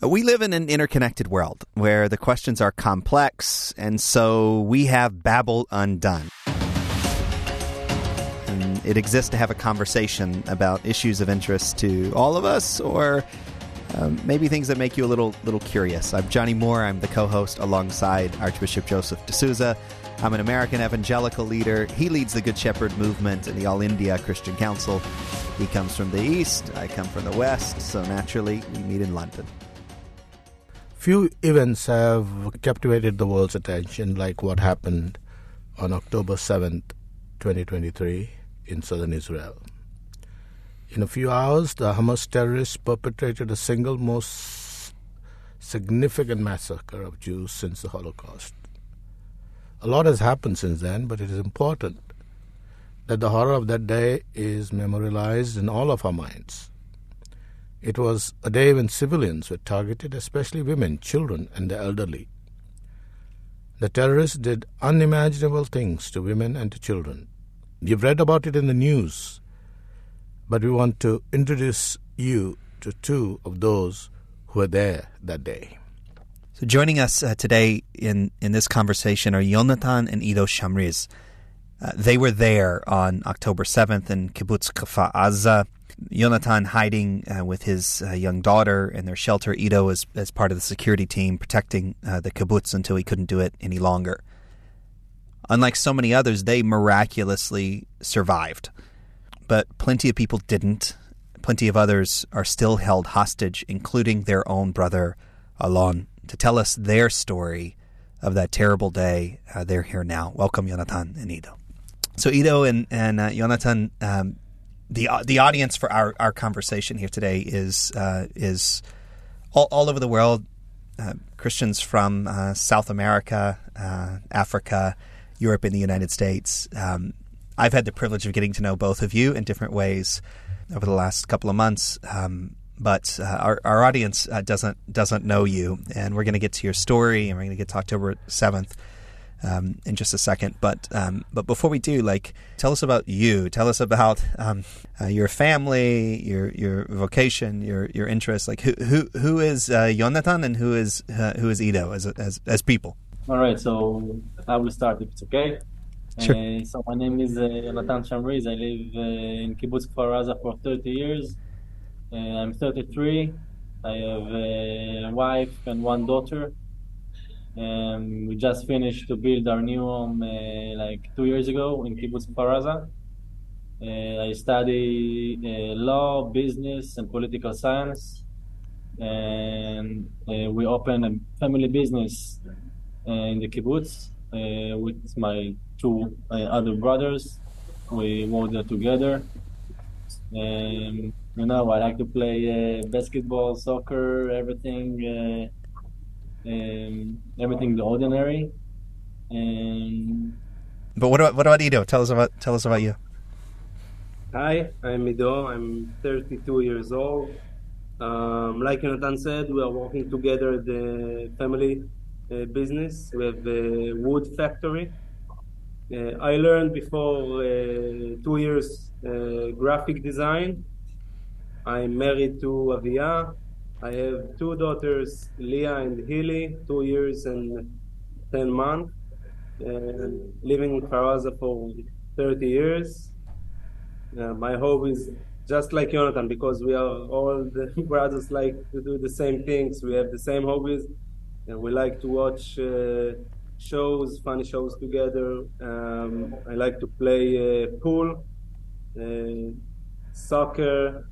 We live in an interconnected world where the questions are complex, and so we have Babel undone. And it exists to have a conversation about issues of interest to all of us, or um, maybe things that make you a little little curious. I'm Johnnie Moore. I'm the co-host alongside Archbishop Joseph D'Souza. I'm an American evangelical leader. He leads the Good Shepherd movement and the All India Christian Council. He comes from the east. I come from the west. So naturally, we meet in London. Few events have captivated the world's attention, like what happened on October 7th, 2023, in southern Israel. In a few hours, the Hamas terrorists perpetrated the single most significant massacre of Jews since the Holocaust. A lot has happened since then, but it is important that the horror of that day is memorialized in all of our minds. It was a day when civilians were targeted, especially women, children, and the elderly. The terrorists did unimaginable things to women and to children. You've read about it in the news, but we want to introduce you to two of those who were there that day. So, joining us uh, today in, in this conversation are Yonatan and Ido Shamriz. Uh, they were there on October 7th in Kibbutz Kfar Azza. Yonatan hiding uh, with his uh, young daughter in their shelter. Ido as, as part of the security team protecting uh, the kibbutz until he couldn't do it any longer. Unlike so many others, they miraculously survived. But plenty of people didn't. Plenty of others are still held hostage, including their own brother, Alon. To tell us their story of that terrible day, uh, they're here now. Welcome, Yonatan and Ido. So, Ido and, and uh, Yonatan, um, the uh, the audience for our, our conversation here today is uh, is all, all over the world. Uh, Christians from uh, South America, uh, Africa, Europe, and the United States. Um, I've had the privilege of getting to know both of you in different ways over the last couple of months. Um, but uh, our, our audience doesn't doesn't know you, and we're going to get to your story, and we're going to get to October seventh um, in just a second. But um, but before we do, like, tell us about you. Tell us about um, uh, your family, your your vocation, your your interests. Like, who who who is uh, Yonatan and who is uh, who is Ido as as as people. All right, so I will start if it's okay. Sure. Uh, so my name is uh, Yonatan Shamriz. I live uh, in Kibbutz Kfar Azza for 30 years. Uh, I'm 33. I have a wife and one daughter. Um, we just finished to build our new home uh, like two years ago in Kibbutz Kfar Azza. Uh, I study uh, law, business, and political science. And uh, we open a family business uh, in the kibbutz uh, with my two other brothers. We work there together. Um, you know, I like to play basketball, soccer, everything um, everything the ordinary. And but what about what about Ido? Tell us about tell us about you. Hi, I'm Ido. I'm 32 years old. Um, like Jonathan said, we are working together the family uh, business. We have a wood factory. Uh, I learned before uh, two years uh, graphic design. I'm married to Avia. I have two daughters, Leah and Hilly, two years and 10 months, living in Kfar Azza for 30 years. Uh, my hope is just like Jonathan, because we are all the brothers like to do the same things. We have the same hobbies, and we like to watch uh, shows, funny shows together. Um, I like to play uh, pool, uh, soccer,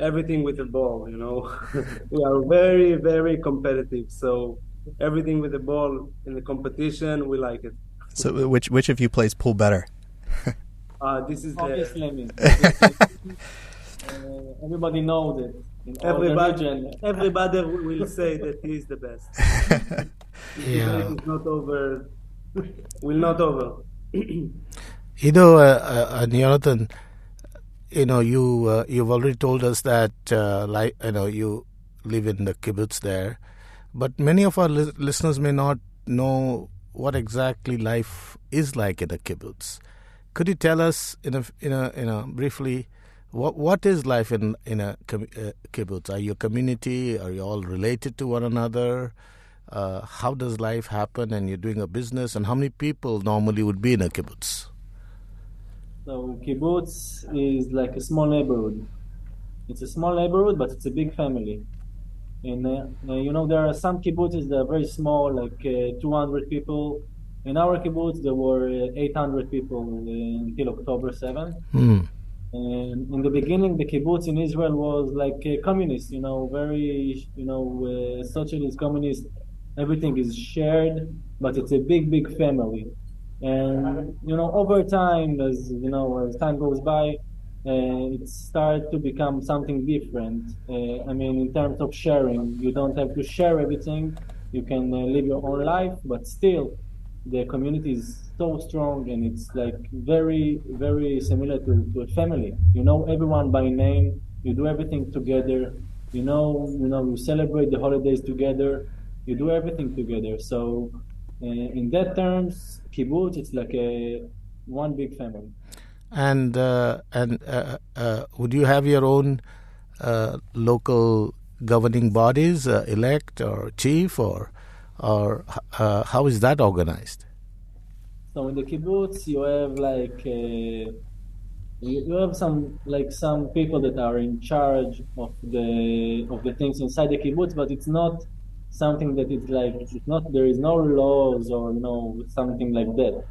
everything with the ball. You know, we are very very competitive. So everything with the ball in the competition, we like it. So which which of you plays pool better? uh, this is obviously the... uh, everybody knows it. Everybody, everybody will say that he is the best. yeah, it's not over. will not over. Ido uh, uh, and Jonathan, you know, you uh, you've already told us that, uh, like you know, you live in the kibbutz there, but many of our li- listeners may not know what exactly life is like in a kibbutz. Could you tell us in a in a in a briefly What what is life in in a uh, kibbutz? Are you a community? Are you all related to one another? Uh, how does life happen? And you're doing a business, and how many people normally would be in a kibbutz? So kibbutz is like a small neighborhood. It's a small neighborhood, but it's a big family. And uh, you know there are some kibbutzes that are very small, like uh, 200 people. In our kibbutz, there were uh, 800 people until October 7th. Mm. And in the beginning, the kibbutz in Israel was like a communist, you know, very, you know, uh, socialist, communist. Everything is shared, but it's a big, big family. And you know, over time, as you know, as time goes by, uh, it starts to become something different. Uh, I mean, in terms of sharing, you don't have to share everything. You can uh, live your own life, but still, the community is so strong and it's like very very similar to, to a family. You know everyone by name. You do everything together. You know you know you celebrate the holidays together. You do everything together. So in that terms kibbutz it's like a one big family and uh, and uh, uh would you have your own uh, local governing bodies uh, elect or chief or or uh, how is that organized? So in the kibbutz, you have like uh, you have some like some people that are in charge of the of the things inside the kibbutz, but it's not something that is like it's not there is no laws or you know something like that.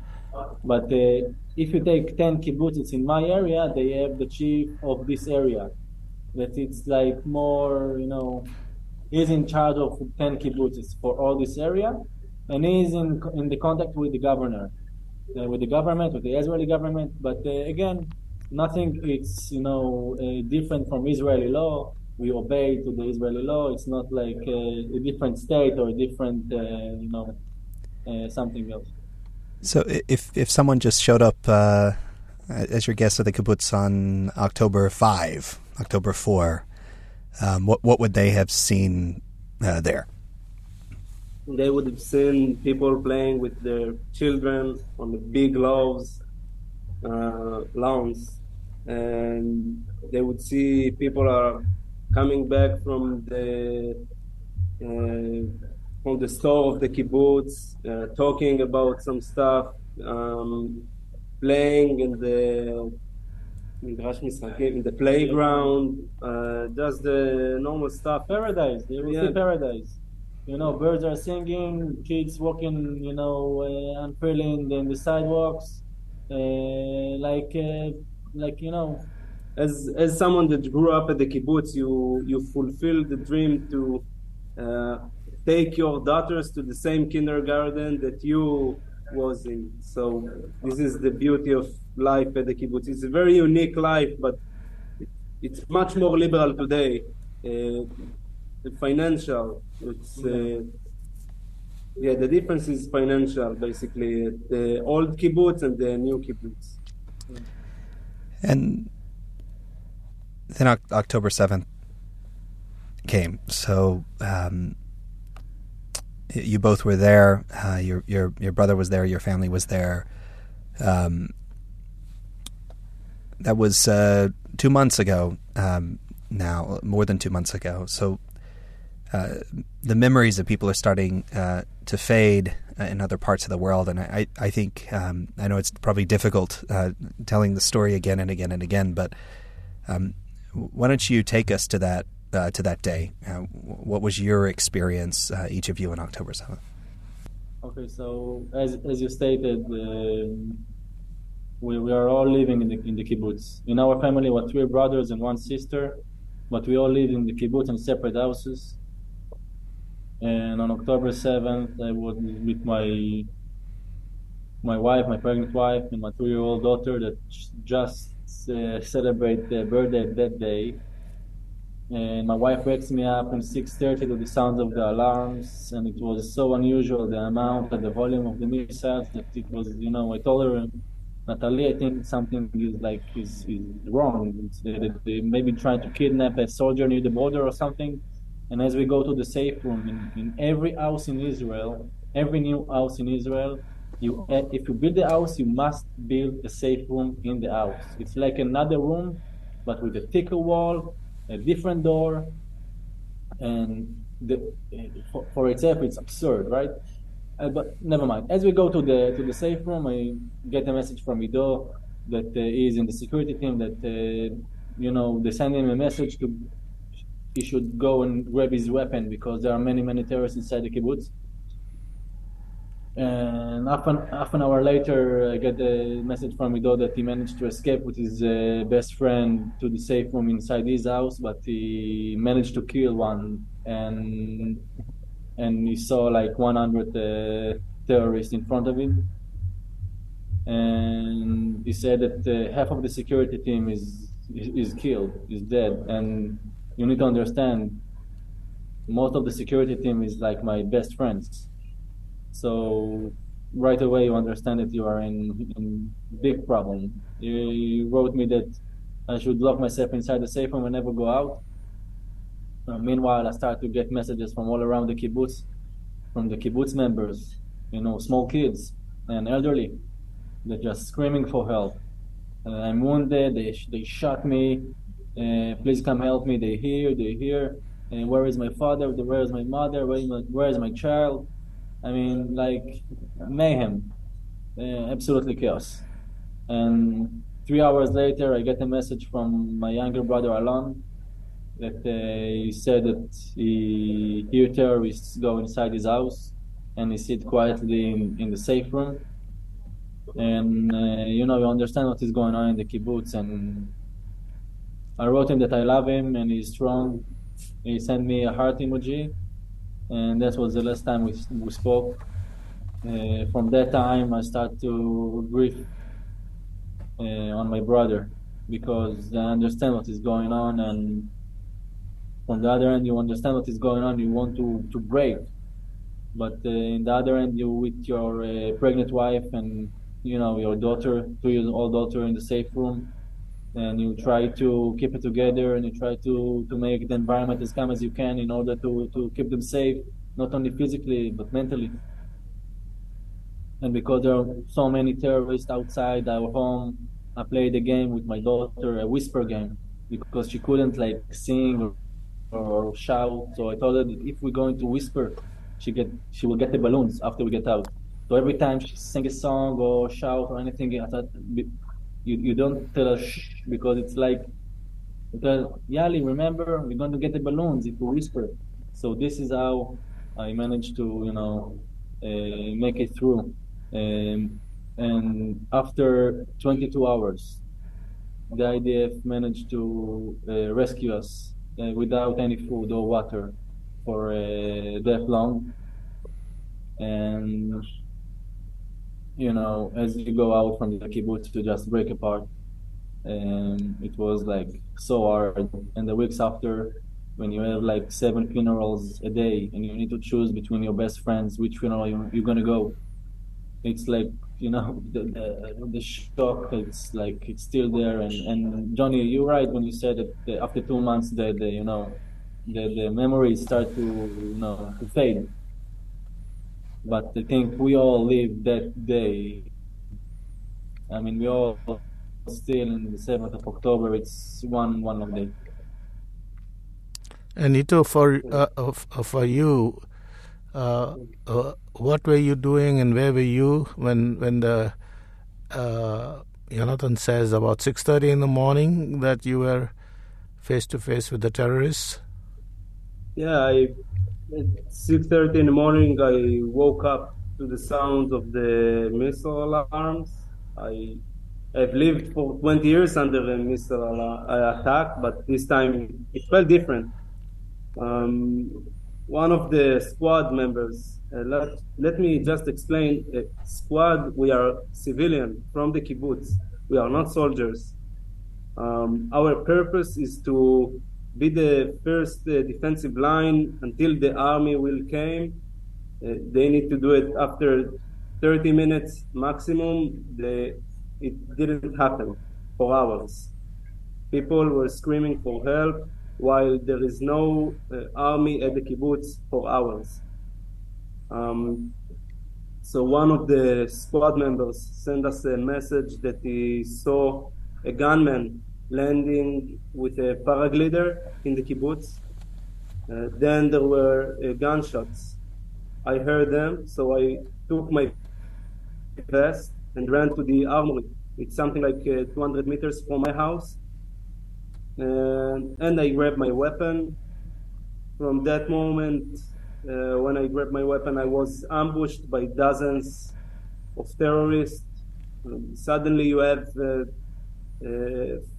But uh, if you take ten kibbutzes in my area, they have the chief of this area. That it's like more you know He's in charge of 10 kibbutzes for all this area, and he's in, in the contact with the governor, uh, with the government, with the Israeli government. But uh, again, nothing it's you know uh, different from Israeli law. We obey to the Israeli law. It's not like uh, a different state or a different uh, you know uh, something else. So if if someone just showed up as your guest at the kibbutz on October five, October four um, what what would they have seen uh, there? They would have seen people playing with their children on the big loaves, uh, lawns, and they would see people are coming back from the uh, from the store of the kibbutz, uh, talking about some stuff, um, playing in the in the playground, uh, just the normal stuff. Paradise, you will yeah. see paradise. You know, birds are singing, kids walking, you know, uh, unfurling in the sidewalks, uh, like, uh, like you know, as as someone that grew up at the kibbutz, you you fulfill the dream to uh, take your daughters to the same kindergarten that you was in. So this is the beauty of life at the kibbutz. It's a very unique life, but it's much more liberal today. Uh, financial, it's uh, yeah. The difference is financial, basically. The old kibbutz and the new kibbutz. And then October seventh came. So um, you both were there. Uh, your your your brother was there. Your family was there. Um, that was uh, two months ago um, now, more than two months ago. So uh, the memories of people are starting uh, to fade uh, in other parts of the world, and I, I think um, I know it's probably difficult uh, telling the story again and again and again, but um, why don't you take us to that uh, to that day? Uh, what was your experience, uh, each of you, on October seventh? Okay, so as as you stated, um, we, we are all living in the, in the kibbutz. In our family, we're three brothers and one sister, but we all live in the kibbutz in separate houses. And on October 7th, I was with my my wife, my pregnant wife, and my two-year-old daughter that just uh, celebrate the birthday that day. And my wife wakes me up at 6.30 to the sounds of the alarms, and it was so unusual, the amount and the volume of the missiles, that it was, you know, I told her Natalie, I think something is like is, is wrong. It's, they, they maybe trying to kidnap a soldier near the border or something. And as we go to the safe room in, in every house in Israel, every new house in Israel, you if you build a house, you must build a safe room in the house. It's like another room but with a thicker wall, a different door, and the, for, for itself it's absurd, right? Uh, but never mind. As we go to the to the safe room, I get a message from Ido that uh, is in the security team that uh, you know they send him a message to he should go and grab his weapon because there are many many terrorists inside the kibbutz. And half an, half an hour later, I get a message from Ido that he managed to escape with his uh, best friend to the safe room inside his house, but he managed to kill one, and and he saw like 100 uh, terrorists in front of him. And he said that uh, half of the security team is, is is killed, is dead, and you need to understand most of the security team is like my best friends so right away you understand that you are in, in big problem. You, wrote me that I should lock myself inside the safe room and never go out. Uh, meanwhile, I start to get messages from all around the kibbutz, from the kibbutz members, you know, small kids and elderly. They're just screaming for help. Uh, I'm wounded. They they shot me. Uh, please come help me. They hear. They hear. And where is my father? Where is my mother? Where is my, where is my child? I mean, like mayhem, uh, absolutely chaos. And three hours later, I get a message from my younger brother Alon that uh, he said that he hear terrorists go inside his house and he sit quietly in, in the safe room. And uh, you know, you understand what is going on in the kibbutz. And I wrote him that I love him and he's strong. He sent me a heart emoji and that was the last time we, we spoke. Uh, from that time, I start to grieve uh, on my brother because I understand what is going on, and from the other end, you understand what is going on. You want to to break, but uh, in the other end, you with your uh, pregnant wife and you know your daughter, two years old daughter, in the safe room and you try to keep it together and you try to, to make the environment as calm as you can in order to, to keep them safe, not only physically but mentally. And because there are so many terrorists outside our home, I played a game with my daughter, a whisper game, because she couldn't like sing or, or shout. So I told her that if we're going to whisper, she get she will get the balloons after we get out. So every time she sing a song or shout or anything, I thought you, you don't tell us because it's like because Yali, remember we're going to get the balloons if we whisper. So this is how I managed to you know uh, make it through. Um, and after 22 hours, the IDF managed to uh, rescue us uh, without any food or water for uh, that long. And you know, as you go out from the kibbutz to just break apart. And it was like so hard. And the weeks after, when you have like seven funerals a day and you need to choose between your best friends which funeral you, you're gonna go, it's like you know the, the, the shock. It's like it's still there. And and Johnnie, you're right when you said that after two months, the you know the the memories start to you know to fade but I think we all live that day. I mean, we all still in the 7th of October. It's one one long day. And Ido, for uh, uh, for you, uh, uh, what were you doing and where were you when when the uh, Jonathan says about six thirty in the morning that you were face to face with the terrorists? Yeah, I at 6.30 in the morning, I woke up to the sounds of the missile alarms. I, I've lived for 20 years under a missile attack, but this time it felt different. Um, one of the squad members, uh, let, let me just explain. Uh, squad, we are civilian from the kibbutz. We are not soldiers. Um, our purpose is to be the first uh, defensive line until the army will came. Uh, they need to do it after 30 minutes maximum. They, it didn't happen for hours. People were screaming for help while there is no uh, army at the kibbutz for hours. Um, so one of the squad members sent us a message that he saw a gunman landing with a paraglider in the kibbutz. Uh, then there were uh, gunshots. I heard them, so I took my vest and ran to the armory. It's something like uh, 200 meters from my house. and I grabbed my weapon. From that moment, uh, when I grabbed my weapon, I was ambushed by dozens of terrorists. Um, suddenly, you have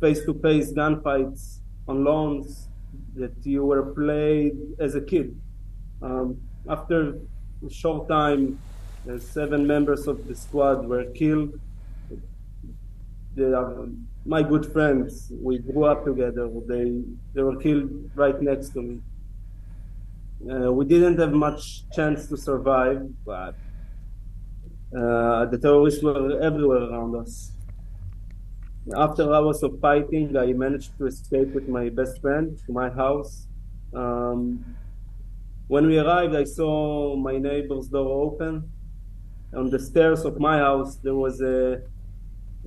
face to face gunfights on lawns that you were played as a kid. Um, after a short time, uh, seven members of the squad were killed. They are my good friends. We grew up together. They they were killed right next to me. Uh, we didn't have much chance to survive, but uh, the terrorists were everywhere around us. After hours of fighting, I managed to escape with my best friend to my house. Um, when we arrived, I saw my neighbor's door open. On the stairs of my house, there was a,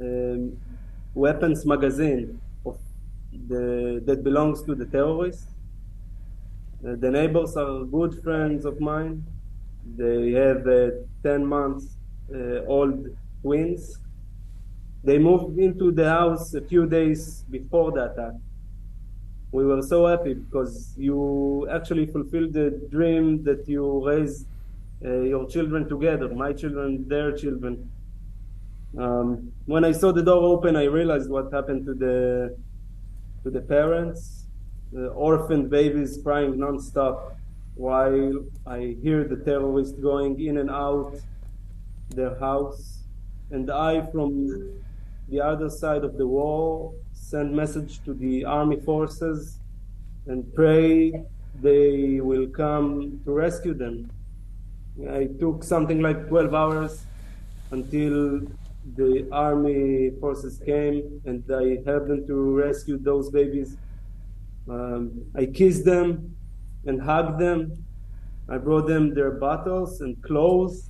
a weapons magazine of the, that belongs to the terrorists. Uh, the neighbors are good friends of mine. They have uh, 10 months uh, old twins. They moved into the house a few days before the attack. We were so happy because you actually fulfilled the dream that you raise uh, your children together, my children, their children. Um, when I saw the door open, I realized what happened to the to the parents, the orphaned babies crying nonstop, while I hear the terrorists going in and out their house, and I from the other side of the wall send message to the army forces and pray they will come to rescue them. I took something like 12 hours until the army forces came and I helped them to rescue those babies. Um, I kissed them and hugged them. I brought them their bottles and clothes,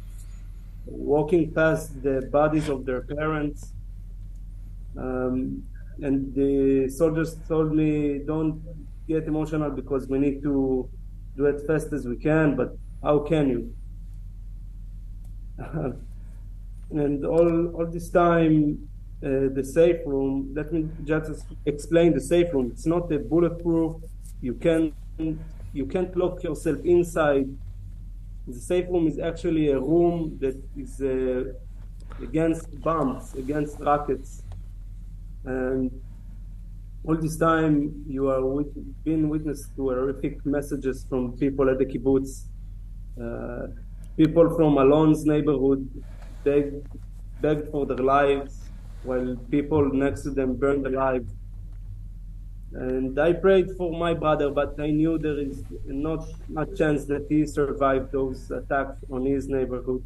walking past the bodies of their parents. Um, and the soldiers told me, don't get emotional because we need to do it fast as we can, but how can you? and all all this time uh, the safe room let me just explain the safe room. It's not a bulletproof. You can you can't lock yourself inside. The safe room is actually a room that is uh, against bombs against rockets and all this time you are being witness to horrific messages from people at the kibbutz uh, people from Alon's neighborhood begged, begged for their lives while people next to them burned alive. And I prayed for my brother, but I knew there is not much chance that he survived those attacks on his neighborhood.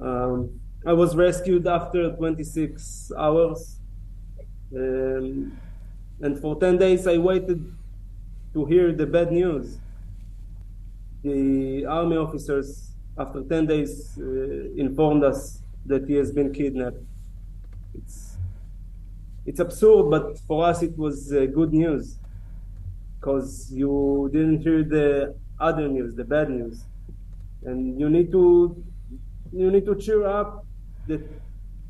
Um, I was rescued after 26 hours. Um, and for 10 days, I waited to hear the bad news. The army officers after 10 days, uh, informed us that he has been kidnapped. It's, it's absurd, but for us it was uh, good news because you didn't hear the other news, the bad news. And you need to, you need to cheer up that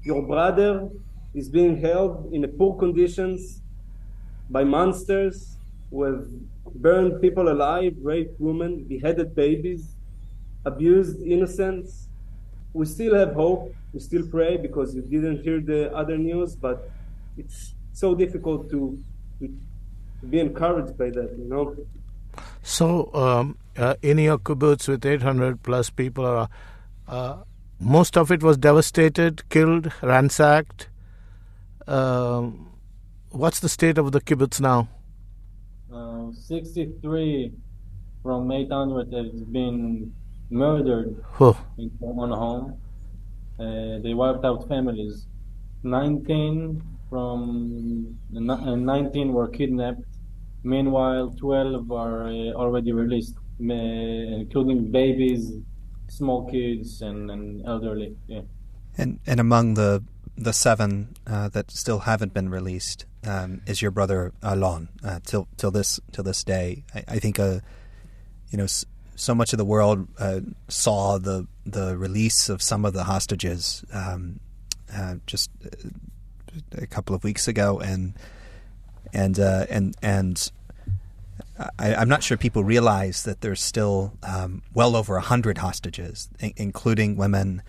your brother is being held in poor conditions by monsters who have burned people alive, raped women, beheaded babies, abused innocents. We still have hope. We still pray because you didn't hear the other news, but it's so difficult to, to, be encouraged by that, you know. So, um, uh, in your kibbutz with 800 plus people, uh, uh, most of it was devastated, killed, ransacked. Um, what's the state of the kibbutz now? Uh, 63 from 800 has been murdered huh. in one home. Uh, they wiped out families. 19 from uh, 19 were kidnapped. Meanwhile, 12 are uh, already released, including babies, small kids, and, and elderly. Yeah. And and among the the seven uh, that still haven't been released, um, is your brother Alon uh, till till this till this day. I, I think uh, you know so much of the world uh, saw the the release of some of the hostages um, uh, just uh, a couple of weeks ago, and and uh, and and I, am not sure people realize that there's still um, well over a hundred hostages, I- including women,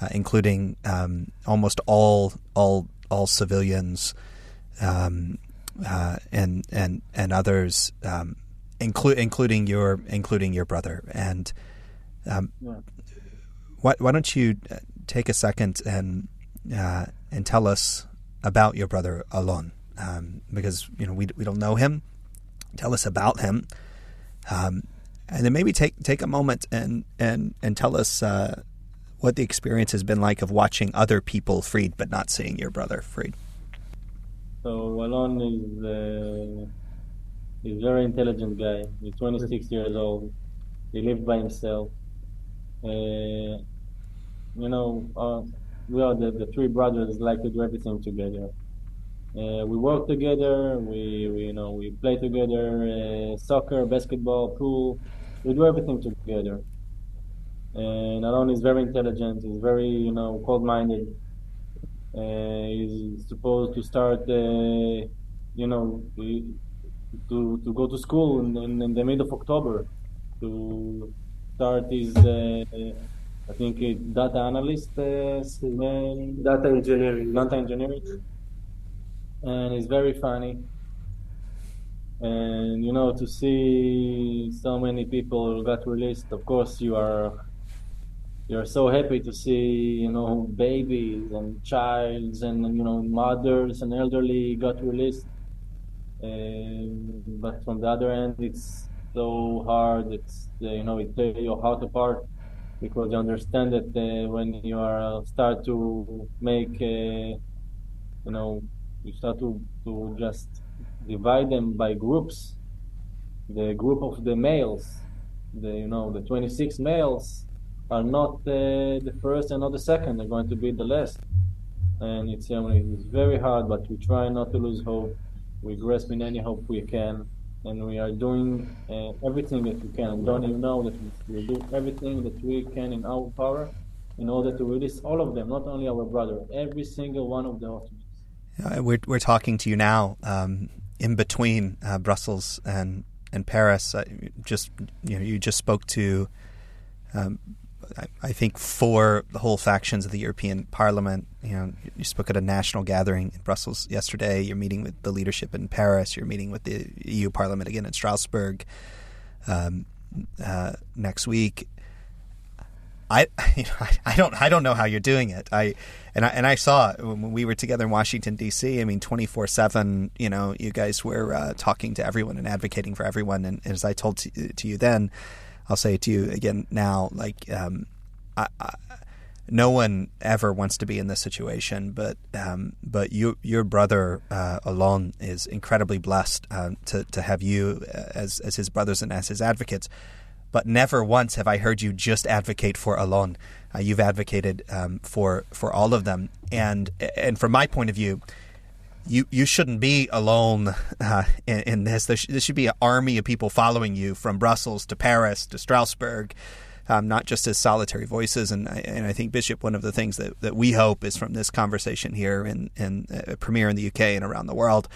uh, including um, almost all all all civilians, um, uh, and and and others, um, inclu- including your including your brother. And um, yeah. why, why don't you uh, take a second and uh, and tell us about your brother Alon, um, because you know we we don't know him tell us about him, um, and then maybe take take a moment and and and tell us uh, what the experience has been like of watching other people freed but not seeing your brother freed. So Alon is uh, he's a very intelligent guy. He's 26 years old. He lived by himself. Uh, you know, uh, we are the, the three brothers like to do everything together. Uh, we work together. We, we, you know we play together, uh, soccer, basketball, pool. We do everything together. And Alon is very intelligent. He's very you know cold-minded. Uh, he's supposed to start uh, you know to to go to school in, in, in, the middle of October to start his uh, I think data analyst uh, data engineering data engineering and it's very funny. And you know, to see so many people got released, of course, you are you're so happy to see you know babies and childs and you know mothers and elderly got released. but from the other end, it's so hard. It's uh, you know it tears your heart apart because you understand that uh, when you are start to make uh, you know you start to, to just divide them by groups. The group of the males, the you know the 26 males, are not uh, the first and not the second. They're going to be the last, and it's, um, it's very hard. But we try not to lose hope. We grasp in any hope we can, and we are doing uh, everything that we can. We don't even know that we do everything that we can in our power in order to release all of them, not only our brother, every single one of the hostages. We're we're talking to you now um, in between uh, Brussels and and Paris. Uh, just you know, you just spoke to. Um, I, think four the whole factions of the European Parliament. You know, you spoke at a national gathering in Brussels yesterday. You're meeting with the leadership in Paris. You're meeting with the EU Parliament again in Strasbourg um, uh, next week. I, you know, I, I don't I don't know how you're doing it. I and I and I saw when we were together in Washington D.C. I mean, twenty four seven. You know, you guys were uh, talking to everyone and advocating for everyone. And, and, as I told to, to, you then, I'll say it to you again now. Like, um, I, I, no one ever wants to be in this situation, but um, but you, your brother uh, Alon is incredibly blessed uh, to to have you as as his brothers and as his advocates but never once have I heard you just advocate for Alon. Uh, you've advocated um, for for all of them, and and from my point of view, you you shouldn't be alone uh, in, in, this. There, sh- there, should be an army of people following you from Brussels to Paris to Strasbourg. Um, not just as solitary voices, and I, and I think Bishop. One of the things that, that we hope is from this conversation here and and uh, Premier in the UK and around the world,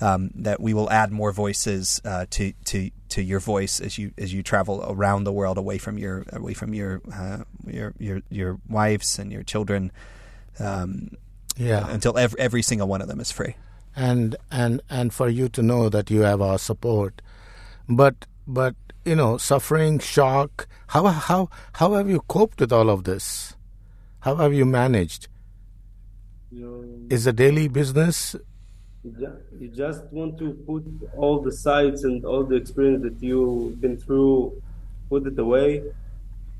um, that we will add more voices uh, to to to your voice as you as you travel around the world away from your away from your uh, your your your wives and your children. Um, yeah, until every every single one of them is free. And and and for you to know that you have our support, but but you know suffering, shock. How how how have you coped with all of this? How have you managed? Is a daily business you just want to put all the sides and all the experience that you've been through, put it away,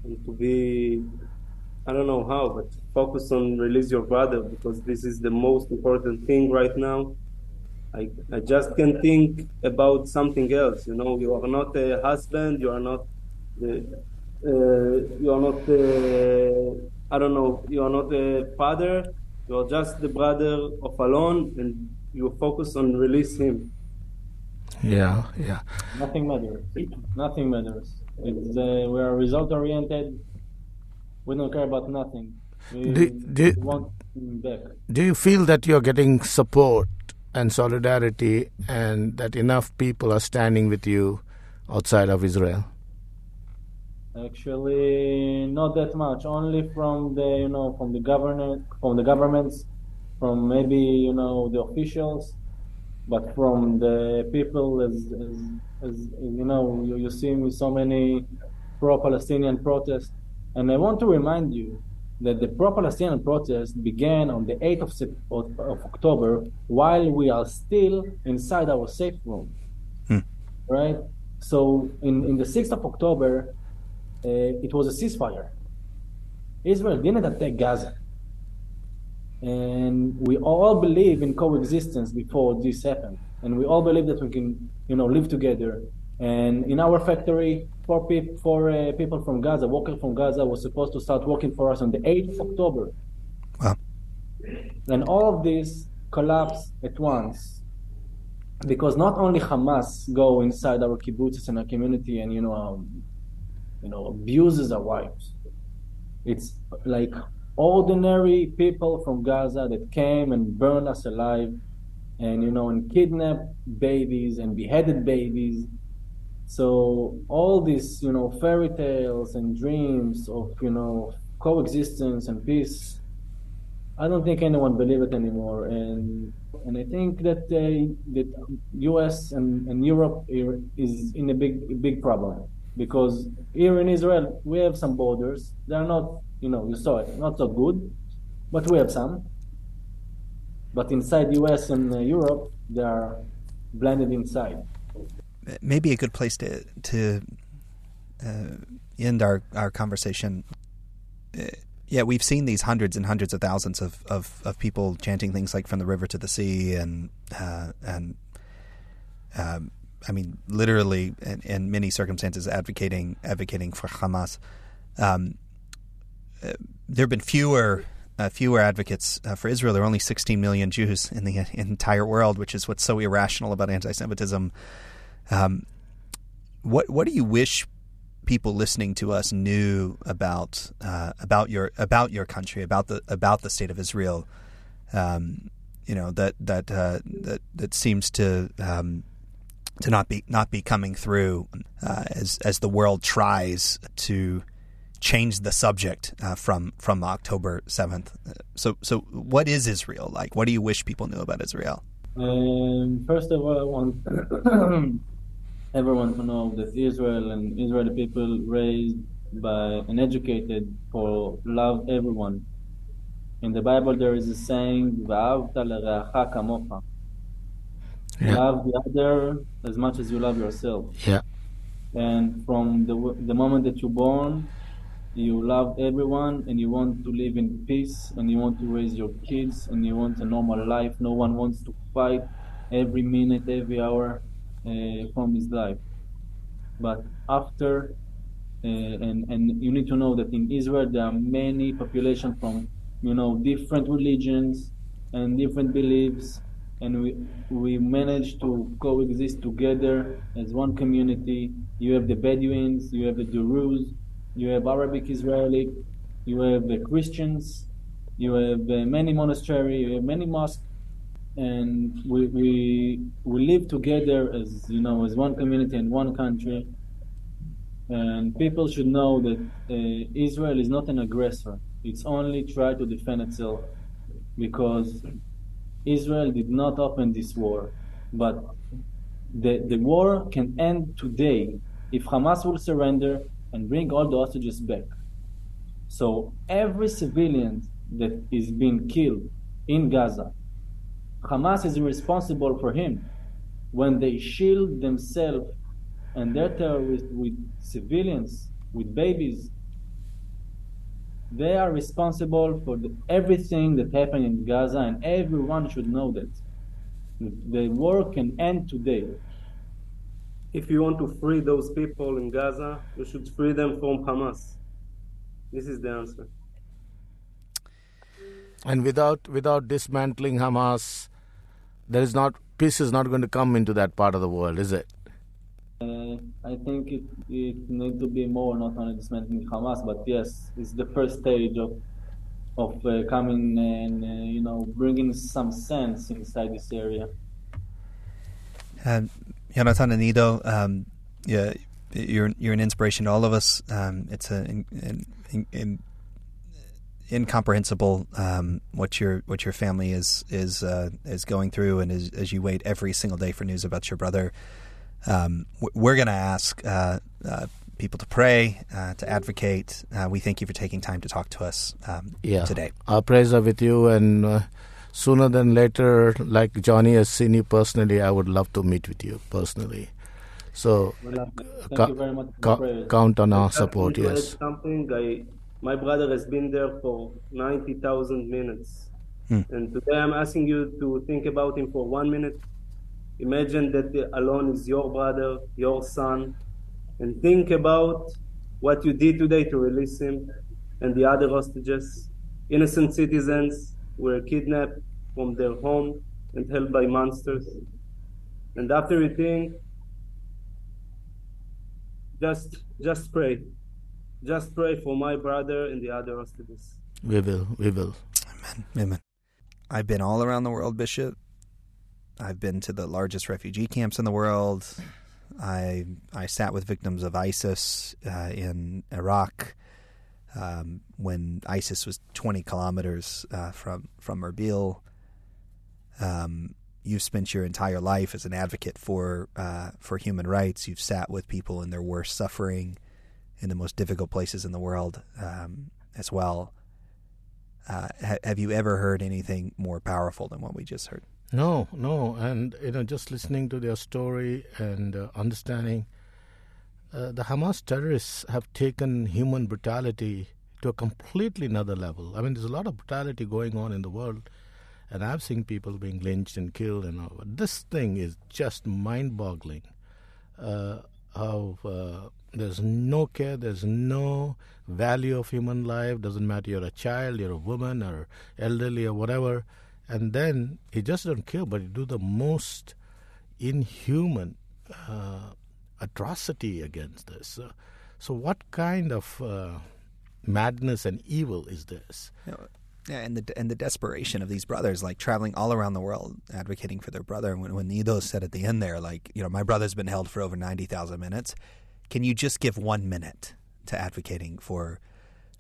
and to be, I don't know how, but focus on release your brother because this is the most important thing right now. I, I just can't think about something else. You know, you are not a husband, you are not, uh, uh, you are not, uh, I don't know, you are not a father, you are just the brother of Alon, and you focus on release him. Yeah, yeah. Nothing matters. Nothing matters. It's, uh, we are result oriented. We don't care about nothing. We Do- do- want back. Do you feel that you're getting support and solidarity, and that enough people are standing with you outside of Israel? Actually, not that much. Only from the you know from the government, from the governments, from maybe you know the officials, but from the people, as as, as you know, you, you see with so many pro-Palestinian protests. And I want to remind you that the pro-Palestinian protest began on the 8th of, Sep- of, of October, while we are still inside our safe room right? So in, in the 6th of October, uh, it was a ceasefire. Israel didn't attack Gaza. And we all believe in coexistence before this happened. And we all believe that we can, you know, live together. And in our factory, four, peop- four uh, people from Gaza, workers from Gaza, was supposed to start working for us on the 8th of October. Wow. And all of this collapsed at once because not only Hamas go inside our kibbutzes and our community and you know um, you know abuses our wives. It's like ordinary people from Gaza that came and burned us alive, and you know and kidnapped babies and beheaded babies. So all these you know fairy tales and dreams of you know coexistence and peace I don't think anyone believe it anymore, and and I think that uh, that U.S. and, and Europe is in a big big problem because here in Israel we have some borders. They are not, you know, you saw it, not so good, but we have some. But inside U.S. and uh, Europe, they are blended inside. Maybe a good place to to uh, end our our conversation. Uh, yeah, we've seen these hundreds and hundreds of thousands of, of, of people chanting things like "from the river to the sea" and uh, and um, I mean, literally, in, in many circumstances, advocating advocating for Hamas. Um, uh, there have been fewer uh, fewer advocates uh, for Israel. There are only 16 million Jews in the entire world, which is what's so irrational about anti-Semitism. Um, what what do you wish people listening to us knew about uh, about your about your country, about the about the state of Israel? Um, you know that that uh, that that seems to um, to not be not be coming through uh, as as the world tries to change the subject uh, from from October seventh. So so what is Israel like? What do you wish people knew about Israel? Um, first of all, I want everyone to know that Israel and Israeli people raised by and educated for love everyone. In the Bible, there is a saying, "Va'avta l'reacha kamocha." Yeah. Love the other as much as you love yourself. Yeah. And from the the moment that you're born, you love everyone, and you want to live in peace, and you want to raise your kids, and you want a normal life. No one wants to fight every minute, every hour from his life. But after, uh, and and you need to know that in Israel there are many population from you know different religions and different beliefs, and we we manage to coexist together as one community. You have the Bedouins, you have the Druze, you have Arabic Israeli, you have the Christians, you have uh, many monasteries, you have many mosques, and we, we we live together as you know as one community and one country. And people should know that uh, Israel is not an aggressor. It's only try to defend itself because Israel did not open this war, but the, the war can end today if Hamas will surrender and bring all the hostages back. So every civilian that is being killed in Gaza, Hamas is responsible for him. When they shield themselves and their terrorists with civilians, with babies, they are responsible for the, everything that happened in Gaza, and everyone should know that. The war can end today. If you want to free those people in Gaza, you should free them from Hamas. This is the answer. And without without dismantling Hamas, there is not peace is not going to come into that part of the world, is it? Uh, I think it, it needs to be more, not only dismantling Hamas, but yes, it's the first stage of of uh, coming and uh, you know bringing some sense inside this area. Um, Jonathan and Ido, um, yeah, you're you're an inspiration to all of us. Um, it's an, an, an incomprehensible um, what your what your family is is uh, is going through, and as, as, you wait every single day for news about your brother. Um, we're going to ask uh, uh, people to pray, uh, to advocate. Uh, we thank you for taking time to talk to us um, yeah. today. Our prayers are with you, and uh, sooner than later, like Johnnie has seen you personally, I would love to meet with you personally. So, count on our support. Yes. Something I my brother has been there for 90,000 minutes. Hmm. And today I'm asking you to think about him for one minute. Imagine that Alon is your brother, your son, and think about what you did today to release him and the other hostages. Innocent citizens were kidnapped from their home and held by monsters. And after you think, just just pray just pray for my brother and the other hostages. We will, we will. Amen, amen. I've been all around the world, Bishop. I've been to the largest refugee camps in the world. I I sat with victims of ISIS uh, in Iraq um, when ISIS was 20 kilometers uh, from from Erbil. Um, you've spent your entire life as an advocate for uh, for human rights. You've sat with people in their worst suffering in the most difficult places in the world um, as well. Uh, ha- have you ever heard anything more powerful than what we just heard? No, no, and you know, just listening to their story and uh, understanding, uh, the Hamas terrorists have taken human brutality to a completely another level. I mean, there's a lot of brutality going on in the world, and I've seen people being lynched and killed, and all. this thing is just mind-boggling. Uh, how uh, there's no care, there's no value of human life. Doesn't matter you're a child, you're a woman, or elderly, or whatever. And then he just don't care, but he do the most inhuman uh, atrocity against this. So, so what kind of uh, madness and evil is this? Yeah, and the and the desperation of these brothers, like traveling all around the world, advocating for their brother. When when Ido said at the end there, like you know, my brother's been held for over ninety thousand minutes. Can you just give one minute to advocating for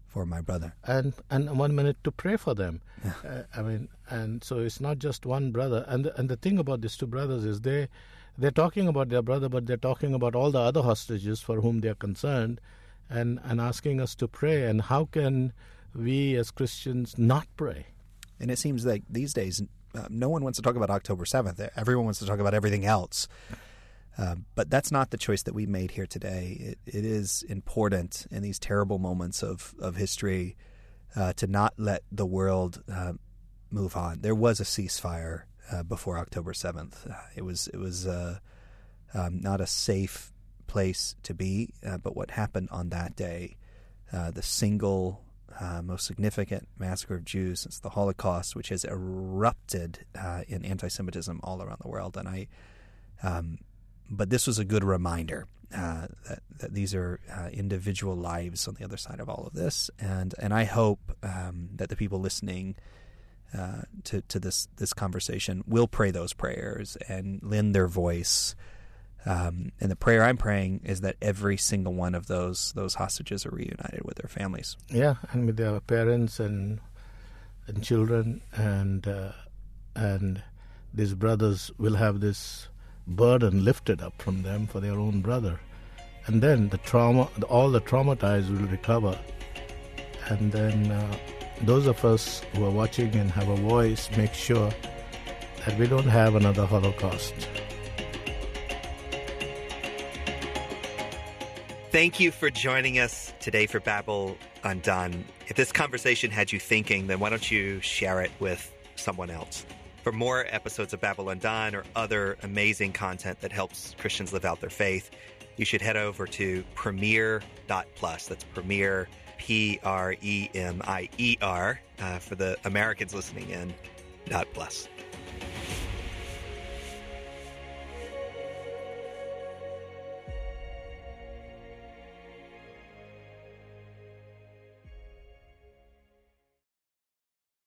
for my brother? And and one minute to pray for them. Yeah. Uh, I mean, and so it's not just one brother. And the, and the thing about these two brothers is they they're talking about their brother, but they're talking about all the other hostages for whom they're concerned, and and asking us to pray. And how can we as Christians not pray. And it seems like these days, uh, no one wants to talk about October 7th. Everyone wants to talk about everything else. Uh, but that's not the choice that we made here today. It, it is important in these terrible moments of, of history uh, to not let the world uh, move on. There was a ceasefire uh, before October 7th. Uh, it was, it was um, not a safe place to be, but what happened on that day, the single uh, most significant massacre of Jews since the Holocaust, which has erupted uh, in anti-Semitism all around the world. And I, um, but this was a good reminder uh, that, that, these are uh, individual lives on the other side of all of this, and and I hope um, that the people listening. Uh, to to this this conversation will pray those prayers and lend their voice um, and the prayer I'm praying is that every single one of those those hostages are reunited with their families. Yeah, and with their parents and and children, and uh, and these brothers will have this burden lifted up from them for their own brother, and then the trauma, all the traumatized will recover, and then uh, those of us who are watching and have a voice make sure that we don't have another Holocaust. Thank you for joining us today for Babel Undone. If this conversation had you thinking, then why don't you share it with someone else? For more episodes of Babel Undone or other amazing content that helps Christians live out their faith, you should head over to premier.plus. That's premier, P R E M I E R, uh, for the Americans listening in, dot plus.